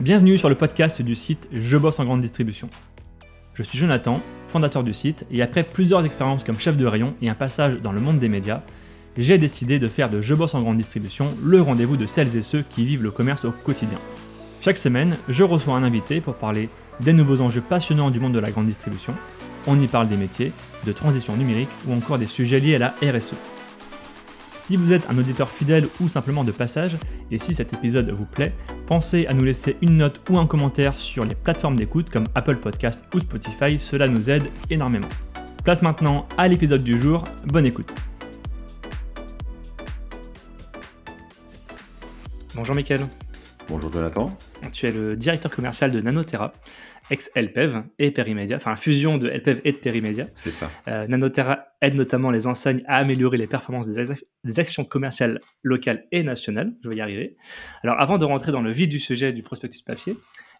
Bienvenue sur le podcast du site Je bosse en grande distribution. Je suis Jonathan, fondateur du site, et après plusieurs expériences comme chef de rayon et un passage dans le monde des médias, j'ai décidé de faire de Je bosse en grande distribution le rendez-vous de celles et ceux qui vivent le commerce au quotidien. Chaque semaine, je reçois un invité pour parler des nouveaux enjeux passionnants du monde de la grande distribution. On y parle des métiers, de transition numérique ou encore des sujets liés à la RSE. Si vous êtes un auditeur fidèle ou simplement de passage, et si cet épisode vous plaît, pensez à nous laisser une note ou un commentaire sur les plateformes d'écoute comme Apple Podcast ou Spotify, cela nous aide énormément. Place maintenant à l'épisode du jour, bonne écoute. Bonjour Mickaël. Bonjour Jonathan. Tu es le directeur commercial de Nanoterra ex-Elpev et Perimedia, enfin fusion de Elpev et de Perimedia. C'est ça. Euh, Nanoterra aide notamment les enseignes à améliorer les performances des, actions commerciales locales et nationales. Je vais y arriver. Alors avant de rentrer dans le vif du sujet du prospectus papier,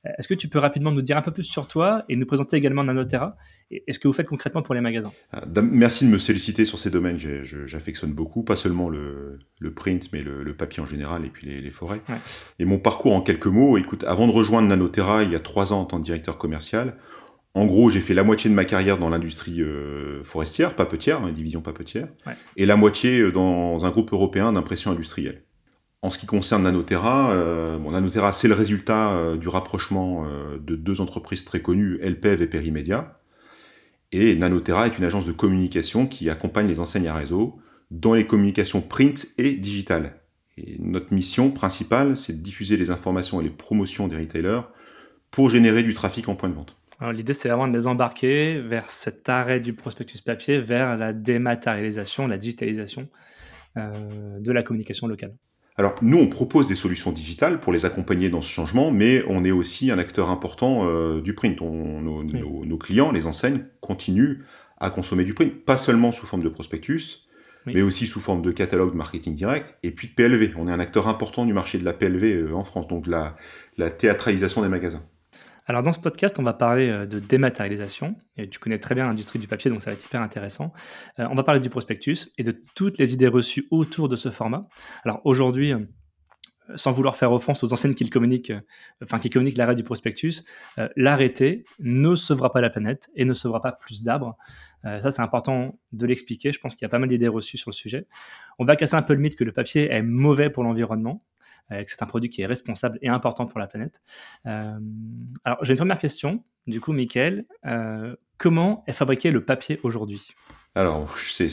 euh, est-ce que tu peux rapidement nous dire un peu plus sur toi et nous présenter également Nanoterra et, ce que vous faites concrètement pour les magasins? Ah, Merci de me solliciter sur ces domaines. J'affectionne beaucoup, pas seulement le, print, mais le, papier en général et puis les, forêts. Et mon parcours en quelques mots, écoute, avant de rejoindre Nanoterra il y a trois ans en tant que directeur commercial, en gros, j'ai fait la moitié de ma carrière dans l'industrie euh, forestière, papetière, hein, division papetière, et la moitié euh, dans un groupe européen d'impression industrielle. En ce qui concerne Nanoterra, euh, Nanoterra, c'est le résultat euh, du rapprochement de deux entreprises très connues, LPEV et Perimedia. Et Nanoterra est une agence de communication qui accompagne les enseignes à réseau dans les communications print et digitales. Et notre mission principale, c'est de diffuser les informations et les promotions des retailers pour générer du trafic en point de vente. L'idée, c'est vraiment de les embarquer vers cet arrêt du prospectus papier, vers la dématérialisation, la digitalisation de la communication locale. Alors nous, on propose des solutions digitales pour les accompagner dans ce changement, mais on est aussi un acteur important euh, du print. nos, clients, les enseignes, continuent à consommer du print, pas seulement sous forme de prospectus, mais aussi sous forme de catalogue marketing direct, et puis de PLV. On est un acteur important du marché de la PLV euh, en France, donc la théâtralisation des magasins. Alors dans ce podcast, on va parler euh, de dématérialisation. Et tu connais très bien l'industrie du papier, donc ça va être hyper intéressant. Euh, on va parler du prospectus et de toutes les idées reçues autour de ce format. Alors aujourd'hui, euh, sans vouloir faire offense aux enseignes qui communiquent, enfin qui communiquent l'arrêt du prospectus, l'arrêté ne sauvera pas la planète et ne sauvera pas plus d'arbres. ça, c'est important de l'expliquer. Je pense qu'il y a pas mal d'idées reçues sur le sujet. On va casser un peu le mythe que le papier est mauvais pour l'environnement. Euh, que c'est un produit qui est responsable et important pour la planète. Euh, alors, j'ai une première question. Du coup, Michael, euh, comment est fabriqué le papier aujourd'hui? Alors,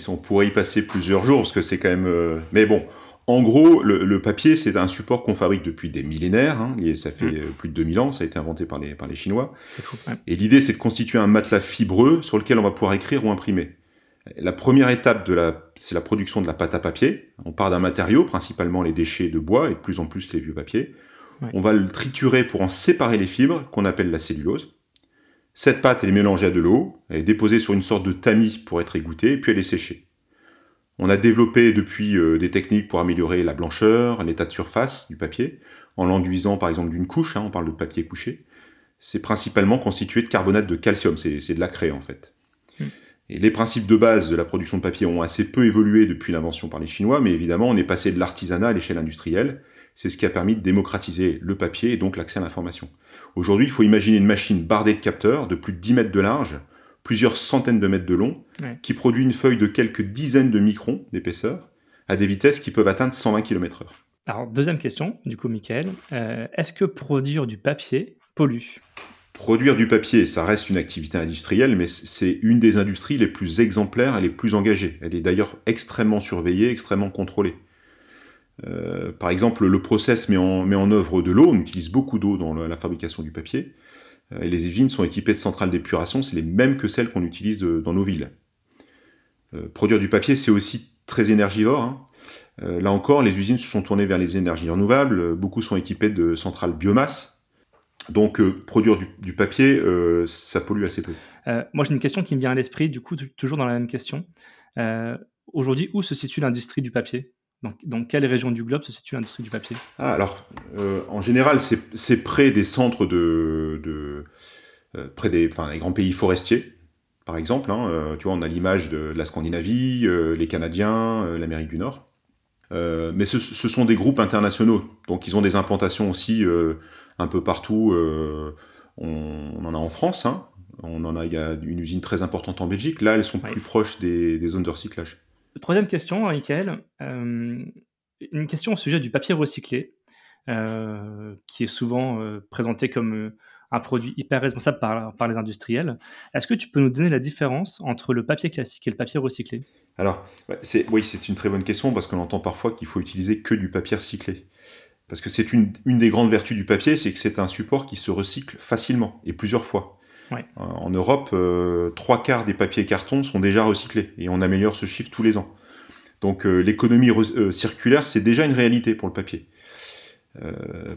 on pourrait y passer plusieurs jours parce que c'est quand même. mais bon, en gros, le, papier, c'est un support qu'on fabrique depuis des millénaires. Hein, et ça fait mm. plus de 2000 ans, ça a été inventé par les, par les Chinois. C'est fou. Et l'idée, c'est de constituer un matelas fibreux sur lequel on va pouvoir écrire ou imprimer. La première étape, c'est la production de la pâte à papier. On part d'un matériau, principalement les déchets de bois et de plus en plus les vieux papiers. On va le triturer pour en séparer les fibres, qu'on appelle la cellulose. Cette pâte, est mélangée à de l'eau, elle est déposée sur une sorte de tamis pour être égouttée, puis elle est séchée. On a développé depuis euh, des techniques pour améliorer la blancheur, l'état de surface du papier, en l'enduisant par exemple d'une couche, hein, on parle de papier couché. C'est principalement constitué de carbonate de calcium, c'est de la craie en fait. Et les principes de base de la production de papier ont assez peu évolué depuis l'invention par les Chinois, mais évidemment, on est passé de l'artisanat à l'échelle industrielle. C'est ce qui a permis de démocratiser le papier et donc l'accès à l'information. Aujourd'hui, il faut imaginer une machine bardée de capteurs de plus de 10 mètres de large, plusieurs centaines de mètres de long, qui produit une feuille de quelques dizaines de microns d'épaisseur, à des vitesses qui peuvent atteindre 120 km/h. Alors, deuxième question, du coup, Michael. Euh, est-ce que produire du papier pollue? Produire du papier, ça reste une activité industrielle, mais c'est une des industries les plus exemplaires et les plus engagées. Elle est d'ailleurs extrêmement surveillée, extrêmement contrôlée. Euh, par exemple, le process met en, œuvre de l'eau, on utilise beaucoup d'eau dans la, fabrication du papier, euh, les usines sont équipées de centrales d'épuration, c'est les mêmes que celles qu'on utilise euh, dans nos villes. produire du papier, c'est aussi très énergivore. Hein. là encore, les usines se sont tournées vers les énergies renouvelables, beaucoup sont équipées de centrales biomasse, donc, euh, produire du, papier, euh, ça pollue assez peu. Euh, moi, j'ai une question qui me vient à l'esprit, du coup, toujours dans la même question. Aujourd'hui, où se situe l'industrie du papier? Dans, quelle région du globe se situe l'industrie du papier? Ah, Alors, en général, c'est près des centres de. près des, les grands pays forestiers, par exemple. Hein, tu vois, on a l'image de, la Scandinavie, les Canadiens, l'Amérique du Nord. mais ce, ce, sont des groupes internationaux, donc ils ont des implantations aussi un peu partout. On, en a en France, hein. on en a, il y a une usine très importante en Belgique. Là, elles sont plus proches des, zones de recyclage. Troisième question, Michael. une question au sujet du papier recyclé, qui est souvent présenté comme un produit hyper responsable par, par les industriels. Est-ce que tu peux nous donner la différence entre le papier classique et le papier recyclé? Alors, oui, c'est une très bonne question parce qu'on entend parfois qu'il faut utiliser que du papier recyclé. Parce que c'est une, une, des grandes vertus du papier, c'est que c'est un support qui se recycle facilement et plusieurs fois. Euh, en Europe, euh, trois quarts des papiers et cartons sont déjà recyclés et on améliore ce chiffre tous les ans. Donc euh, l'économie circulaire, c'est déjà une réalité pour le papier.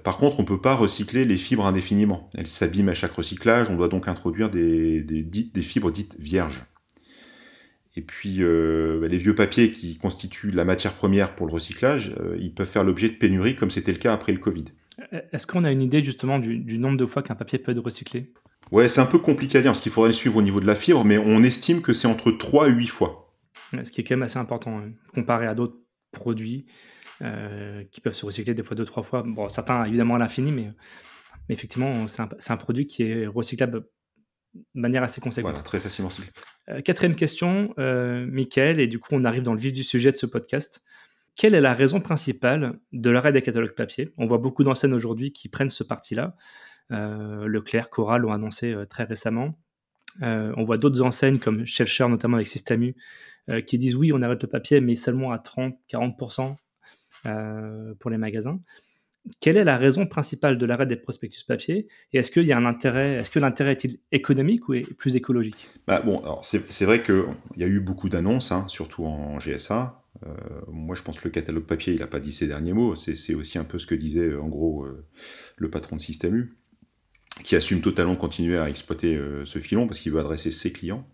Par contre, on ne peut pas recycler les fibres indéfiniment. Elles s'abîment à chaque recyclage, on doit donc introduire des, fibres dites vierges. Et puis, euh, bah, les vieux papiers qui constituent la matière première pour le recyclage, euh, ils peuvent faire l'objet de pénuries comme c'était le cas après le Covid. Est-ce qu'on a une idée justement du, nombre de fois qu'un papier peut être recyclé? Ouais, c'est un peu compliqué à dire parce qu'il faudrait le suivre au niveau de la fibre, mais on estime que c'est entre 3 et 8 fois. Ce qui est quand même assez important hein, comparé à d'autres produits euh, qui peuvent se recycler des fois deux, trois fois. Bon, certains évidemment à l'infini, mais, mais effectivement, c'est un, un, produit qui est recyclable de manière assez conséquente. Voilà, très facilement. Euh, quatrième question, euh, Michael, et du coup on arrive dans le vif du sujet de ce podcast. Quelle est la raison principale de l'arrêt des catalogues papier? On voit beaucoup d'enseignes aujourd'hui qui prennent ce parti-là. Euh, Leclerc, Cora l'ont annoncé très récemment. on voit d'autres enseignes comme Shelcher, notamment avec Systamu, qui disent oui, on arrête le papier, mais seulement à 30-40%. Euh, pour les magasins. Quelle est la raison principale de l'arrêt des prospectus papier Et est-ce qu'il y a un intérêt Est-ce que l'intérêt est-il économique ou est plus écologique? Bah bon, c'est, vrai qu'il y a eu beaucoup d'annonces, hein, surtout en GSA. Euh, moi, je pense que le catalogue papier, il n'a pas dit ses derniers mots. C'est, aussi un peu ce que disait en gros euh, le patron de Système U, qui assume totalement continuer à exploiter ce filon parce qu'il veut adresser ses clients.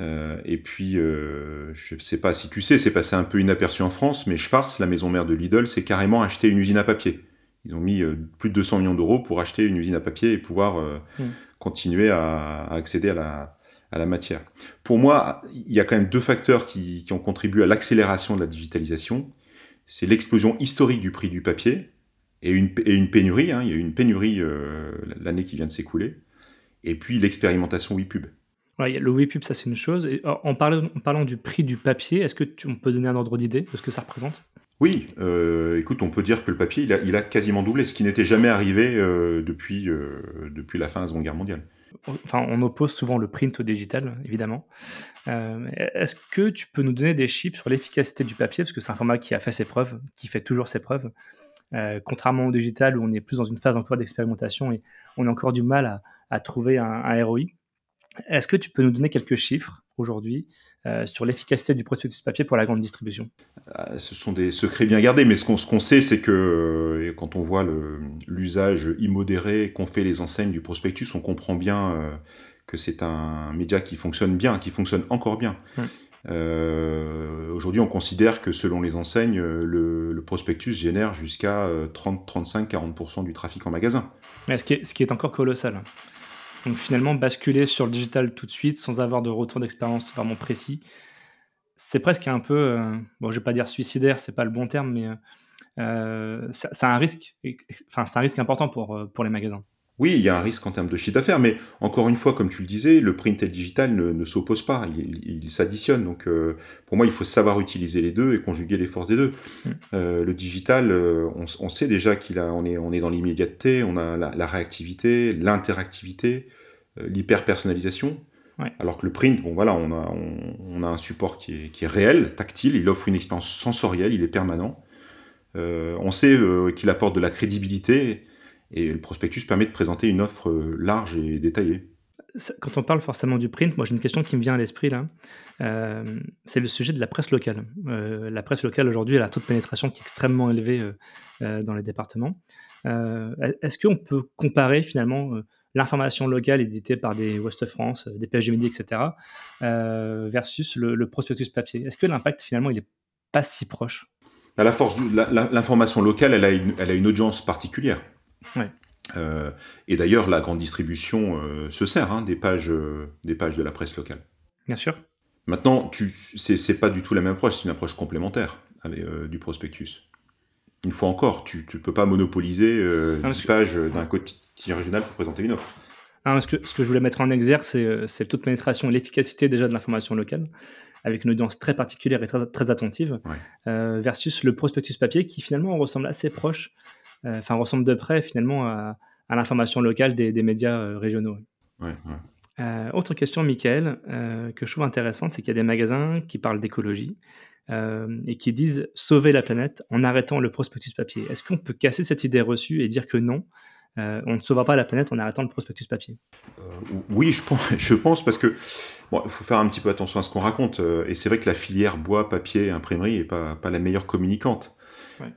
Euh, et puis, euh, je ne sais pas si tu sais, c'est passé un peu inaperçu en France, mais Schwarz, la maison mère de Lidl, c'est carrément acheté une usine à papier. Ils ont mis euh, plus de 200 millions d'euros pour acheter une usine à papier et pouvoir mm. continuer à, accéder à la, à la, matière. Pour moi, il y a quand même deux facteurs qui, qui ont contribué à l'accélération de la digitalisation. C'est l'explosion historique du prix du papier et une, et une pénurie. Hein, il y a eu une pénurie l'année qui vient de s'écouler. Et puis l'expérimentation Le WePub, ça c'est une chose. Et en, parlant, en parlant du prix du papier, est-ce que tu, on peut donner un ordre d'idée de ce que ça représente? Oui, euh, écoute, on peut dire que le papier, il a, il a quasiment doublé, ce qui n'était jamais arrivé euh, depuis, euh, depuis la fin de la Seconde Guerre mondiale. Enfin, on oppose souvent le print au digital, évidemment. est-ce que tu peux nous donner des chiffres sur l'efficacité du papier? Parce que c'est un format qui a fait ses preuves, qui fait toujours ses preuves. contrairement au digital, où on est plus dans une phase encore d'expérimentation et on a encore du mal à, à trouver un, un ROI. Est-ce que tu peux nous donner quelques chiffres aujourd'hui euh, sur l'efficacité du prospectus papier pour la grande distribution? Ah, Ce sont des secrets bien gardés, mais ce qu'on sait, c'est que euh, quand on voit l'usage immodéré qu'ont fait les enseignes du prospectus, on comprend bien euh, que c'est un média qui fonctionne bien, qui fonctionne encore bien. Aujourd'hui, on considère que selon les enseignes, le, le prospectus génère jusqu'à 30, 35, 40% du trafic en magasin. Mais ce, qui est, ce qui est encore colossal. Donc finalement, basculer sur le digital tout de suite sans avoir de retour d'expérience vraiment précis, c'est presque un peu, euh, bon, je vais pas dire suicidaire, c'est pas le bon terme, mais euh, c'est un risque, enfin c'est un risque important pour, euh, pour les magasins. Oui, il y a un risque en termes de chiffre d'affaires, mais encore une fois, comme tu le disais, le print et le digital ne, ne s'opposent pas, ils s'additionnent. Donc, pour moi, il faut savoir utiliser les deux et conjuguer les forces des deux. Mm. le digital, on, on, sait déjà qu'il a, on est, on est dans l'immédiateté, on a la, la réactivité, l'interactivité. Euh, l'hyper-personnalisation. Alors que le print, bon voilà, on a, on, a un support qui est, qui est, réel, tactile, il offre une expérience sensorielle, il est permanent. Euh, on sait euh, qu'il apporte de la crédibilité et le prospectus permet de présenter une offre large et détaillée. Quand on parle forcément du print, moi j'ai une question qui me vient à l'esprit là. c'est le sujet de la presse locale. la presse locale aujourd'hui, elle a un taux de pénétration qui est extrêmement élevé dans les départements. Est-ce qu'on peut comparer finalement l'information locale éditée par des West France, des PHG Midi, etc., euh, versus le, prospectus papier? Est-ce que l'impact, finalement, il n'est pas si proche? Bah, La force, l'information locale, elle a une, elle a une audience particulière. Euh, et d'ailleurs, la grande distribution euh, se sert hein, des, pages, des pages de la presse locale. Bien sûr. Maintenant, ce n'est pas du tout la même approche, c'est une approche complémentaire du prospectus. Une fois encore, tu ne peux pas monopoliser euh, 10 pages d'un quotidien régional pour présenter une offre. ce, que, ce, que, je voulais mettre en exergue, c'est le taux de pénétration et l'efficacité déjà de l'information locale, avec une audience très particulière et très, très attentive, versus le prospectus papier qui finalement ressemble assez proche, enfin ressemble de près finalement à, à l'information locale des, des médias régionaux. Ouais, euh, autre question, Michael, euh, que je trouve intéressante, c'est qu'il y a des magasins qui parlent d'écologie euh, et qui disent sauver la planète en arrêtant le prospectus papier. Est-ce qu'on peut casser cette idée reçue et dire que non, on ne sauvera pas la planète en arrêtant le prospectus papier? Oui, je pense, je pense parce que bon, faut faire un petit peu attention à ce qu'on raconte. et c'est vrai que la filière bois, papier, imprimerie n'est pas, pas la meilleure communicante.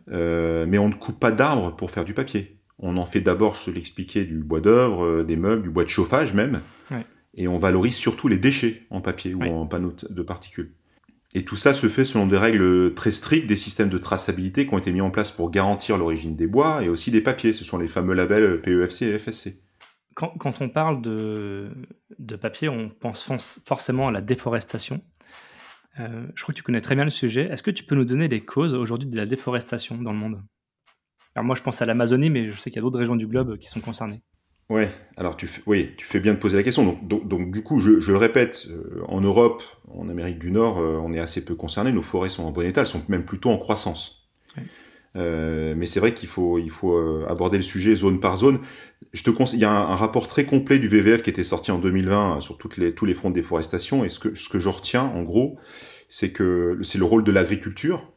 Mais on ne coupe pas d'arbres pour faire du papier. On en fait d'abord, je te l'expliquais, du bois d'œuvre, des meubles, du bois de chauffage même et on valorise surtout les déchets en papier ou en panneaux de particules. Et tout ça se fait selon des règles très strictes, des systèmes de traçabilité qui ont été mis en place pour garantir l'origine des bois et aussi des papiers. Ce sont les fameux labels PEFC et FSC. Quand, on parle de, de, papier, on pense forcément à la déforestation. Euh, je crois que tu connais très bien le sujet. Est-ce que tu peux nous donner les causes aujourd'hui de la déforestation dans le monde? Alors moi, je pense à l'Amazonie, mais je sais qu'il y a d'autres régions du globe qui sont concernées. Ouais, alors tu oui, tu fais bien de poser la question. Donc, donc, du coup, je, je, le répète, euh, en Europe, en Amérique du Nord, euh, on est assez peu concerné. Nos forêts sont en bon état, elles sont même plutôt en croissance. Euh, mais c'est vrai qu'il faut, il faut aborder le sujet zone par zone. Je te conseille, il y a un, rapport très complet du VVF qui était sorti en 2020 sur toutes les, tous les fronts de déforestation. Et ce que, ce que je retiens, en gros, c'est que c'est le rôle de l'agriculture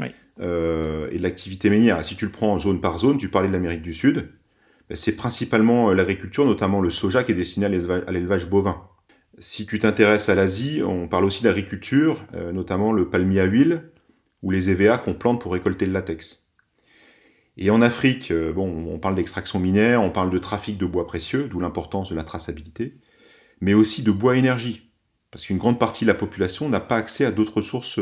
oui. et de l'activité minière. Si tu le prends zone par zone, tu parlais de l'Amérique du Sud ben, c'est principalement euh, l'agriculture, notamment le soja qui est destiné à l'élevage bovin. Si tu t'intéresses à l'Asie, on parle aussi d'agriculture, euh, notamment le palmier à huile ou les EVA qu'on plante pour récolter le latex. Et en Afrique, euh, bon, on parle d'extraction minière, on parle de trafic de bois précieux, d'où l'importance de la traçabilité, mais aussi de bois énergie, parce qu'une grande partie de la population n'a pas accès à d'autres sources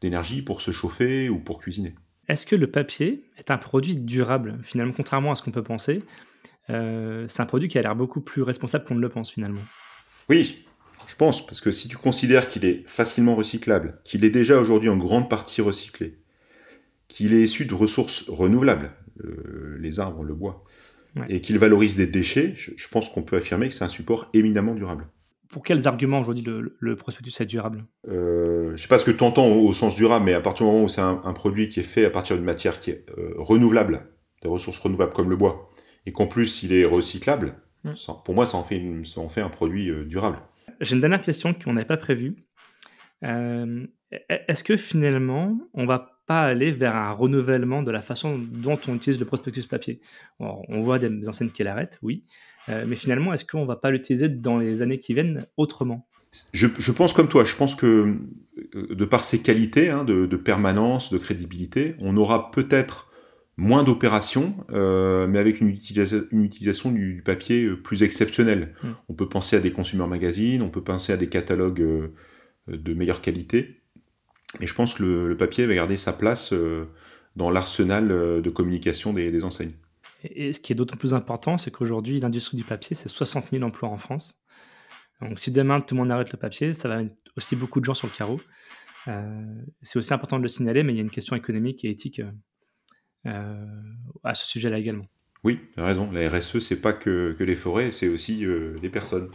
d'énergie pour se chauffer ou pour cuisiner. Est-ce que le papier est un produit durable Finalement, contrairement à ce qu'on peut penser, euh, c'est un produit qui a l'air beaucoup plus responsable qu'on ne le pense finalement. Oui, je pense, parce que si tu considères qu'il est facilement recyclable, qu'il est déjà aujourd'hui en grande partie recyclé, qu'il est issu de ressources renouvelables, euh, les arbres, le bois, et qu'il valorise des déchets, je pense qu'on peut affirmer que c'est un support éminemment durable pour quels arguments aujourd'hui le, prospectus est durable? Euh, Je ne sais pas ce que tu entends au, sens durable, mais à partir du moment où c'est un, produit qui est fait à partir d'une matière qui est euh, renouvelable, des ressources renouvelables comme le bois, et qu'en plus il est recyclable, mm. pour moi ça en fait, ça en fait un produit durable. J'ai une dernière question qu'on n'avait pas prévue. Est-ce que finalement on va pas aller vers un renouvellement de la façon dont on utilise le prospectus papier? On voit des enseignes qui l'arrêtent, oui, euh, mais finalement, est-ce qu'on va pas l'utiliser dans les années qui viennent autrement? Je, pense comme toi, je pense que euh, de par ses qualités hein, de, permanence, de crédibilité, on aura peut-être moins d'opérations, euh, mais avec une, utilisation du, papier plus exceptionnelle. Hmm. On peut penser à des consumer magazines, on peut penser à des catalogues de meilleure qualité, mais je pense que le, papier va garder sa place dans l'arsenal de communication des enseignes. Et ce qui est d'autant plus important, c'est qu'aujourd'hui, l'industrie du papier, c'est 60 000 emplois en France. Donc si demain tout le monde arrête le papier, ça va mettre aussi beaucoup de gens sur le carreau. Euh, c'est aussi important de le signaler, mais il y a une question économique et éthique euh, à ce sujet-là également. Oui, tu as raison. La RSE, c'est pas que, les forêts, c'est aussi euh, les personnes.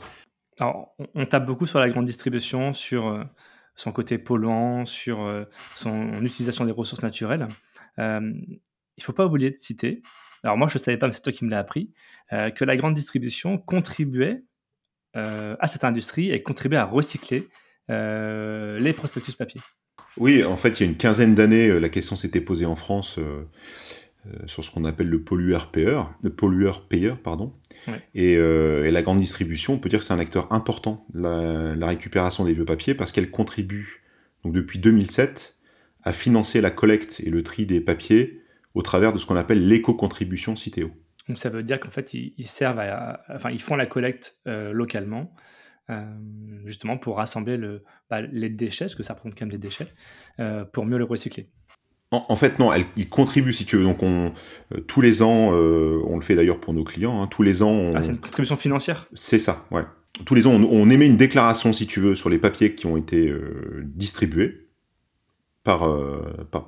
Alors, on, tape beaucoup sur la grande distribution, sur son côté polluant, sur son utilisation des ressources naturelles. il ne faut pas oublier de citer alors moi je ne savais pas, mais c'est toi qui me l'as appris, euh, que la grande distribution contribuait euh, à cette industrie et contribuait à recycler euh, les prospectus papier. Oui, en fait, il y a une quinzaine d'années, la question s'était posée en France sur ce qu'on appelle le pollueur-payeur, le pollueur-payeur, pardon. Et, la grande distribution, on peut dire que c'est un acteur important de la, la, récupération des vieux papiers parce qu'elle contribue, donc depuis 2007, à financer la collecte et le tri des papiers au travers de ce qu'on appelle l'éco-contribution Citeo. Donc ça veut dire qu'en fait, ils, servent à, enfin, ils font la collecte euh, localement, euh, justement pour rassembler le, bah, les déchets, parce que ça représente quand même des déchets, euh, pour mieux les recycler. En, fait, non, ils contribuent, si tu veux. Donc, on, tous les ans, on le fait d'ailleurs pour nos clients, hein, tous les ans... Ah, c'est une contribution financière? C'est ça, ouais. Tous les ans, on, émet une déclaration, si tu veux, sur les papiers qui ont été distribués. par,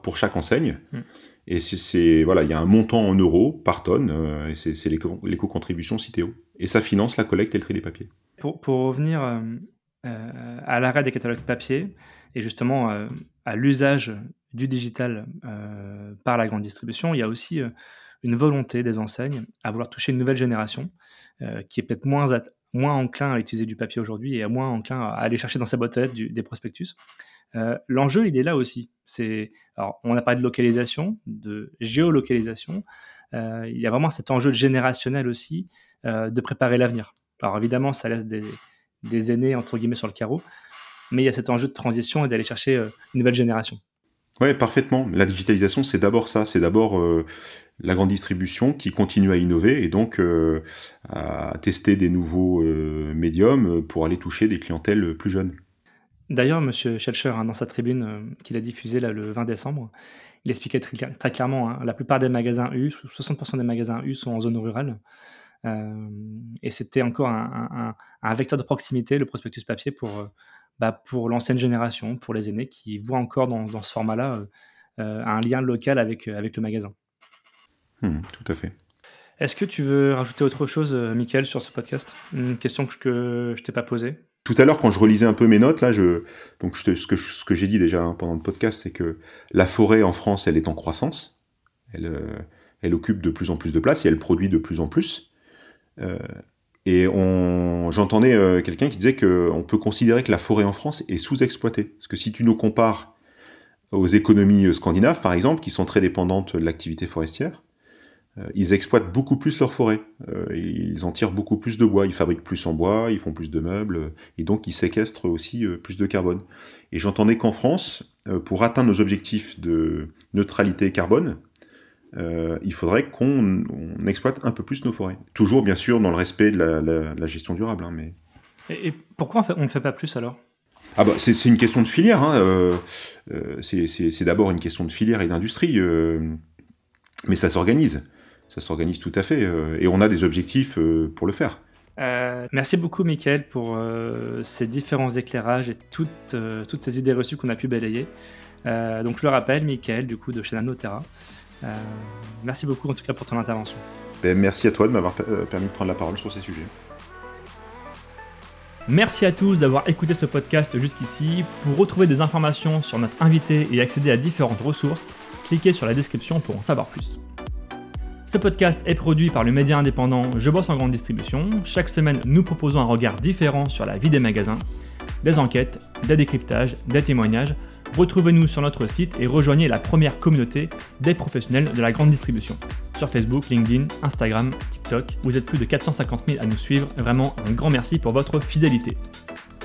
pour chaque enseigne. Mm. Et c'est voilà, il y a un montant en euros par tonne, et c'est l'éco-contribution Citeo. Et ça finance la collecte et le tri des papiers. Pour, revenir à l'arrêt des catalogues papier, et justement à l'usage du digital par la grande distribution, il y a aussi une volonté des enseignes à vouloir toucher une nouvelle génération qui est peut-être moins, moins enclin à utiliser du papier aujourd'hui et moins enclin à aller chercher dans sa boîte à lettres des prospectus. L'enjeu, il est là aussi. C'est, alors, on a parlé de localisation, de géolocalisation. il y a vraiment cet enjeu générationnel aussi de préparer l'avenir. Alors évidemment, ça laisse des, des aînés entre guillemets sur le carreau, mais il y a cet enjeu de transition et d'aller chercher une nouvelle génération. Oui, parfaitement. La digitalisation, c'est d'abord ça, c'est d'abord euh, la grande distribution qui continue à innover et donc euh, à tester des nouveaux euh, médiums pour aller toucher des clientèles plus jeunes. D'ailleurs, M. Schelcher, hein, dans sa tribune qu'il a diffusée là, le 20 décembre, il expliquait très, clairement, hein, la plupart des magasins U, 60% des magasins U sont en zone rurale. Et c'était encore un, un, vecteur de proximité, le prospectus papier, pour bah, pour l'ancienne génération, pour les aînés qui voient encore dans, ce format-là euh, euh, un lien local avec, euh, avec le magasin. Mmh, tout à fait. Est-ce que tu veux rajouter autre chose, Mickaël, sur ce podcast? Une question que je, ne t'ai pas posée? Tout à l'heure, quand je relisais un peu mes notes, là, je, donc ce que, ce que j'ai dit déjà hein, pendant le podcast, c'est que la forêt en France, elle est en croissance. Elle, elle occupe de plus en plus de place et elle produit de plus en plus. Et j'entendais euh, quelqu'un qui disait qu'on peut considérer que la forêt en France est sous-exploitée. Parce que si tu nous compares aux économies euh, scandinaves, par exemple, qui sont très dépendantes de l'activité forestière, euh, ils exploitent beaucoup plus leur forêt. ils en tirent beaucoup plus de bois. Ils fabriquent plus en bois, ils font plus de meubles, et donc ils séquestrent aussi plus de carbone. Et j'entendais qu'en France, pour atteindre nos objectifs de neutralité carbone, euh, il faudrait qu'on exploite un peu plus nos forêts. Toujours, bien sûr, dans le respect de la, gestion durable. Hein, mais... Et, pourquoi on ne fait pas plus alors? Ah bah, c'est une question de filière. Hein, euh, euh, c'est d'abord une question de filière et d'industrie. mais ça s'organise. Ça s'organise tout à fait. et on a des objectifs pour le faire. merci beaucoup, Mickaël, pour ces différents éclairages et toutes, toutes ces idées reçues qu'on a pu balayer. donc, je le rappelle, Mickaël, du coup, de chez Nanotera. Euh, merci beaucoup en tout cas pour ton intervention. Ben, merci à toi de m'avoir euh, permis de prendre la parole sur ces sujets. Merci à tous d'avoir écouté ce podcast jusqu'ici. Pour retrouver des informations sur notre invité et accéder à différentes ressources, cliquez sur la description pour en savoir plus. Ce podcast est produit par le média indépendant Je bosse en grande distribution. Chaque semaine, nous proposons un regard différent sur la vie des magasins, des enquêtes, des décryptages, des témoignages Retrouvez-nous sur notre site et rejoignez la première communauté des professionnels de la grande distribution. Sur Facebook, LinkedIn, Instagram, TikTok, vous êtes plus de 450 000 à nous suivre. Vraiment un grand merci pour votre fidélité.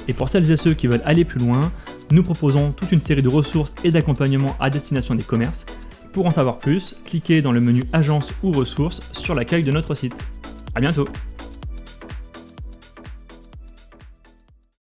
Et pour celles et ceux qui veulent aller plus loin, nous proposons toute une série de ressources et d'accompagnements à destination des commerces. Pour en savoir plus, cliquez dans le menu Agence ou ressources sur l'accueil de notre site. A bientôt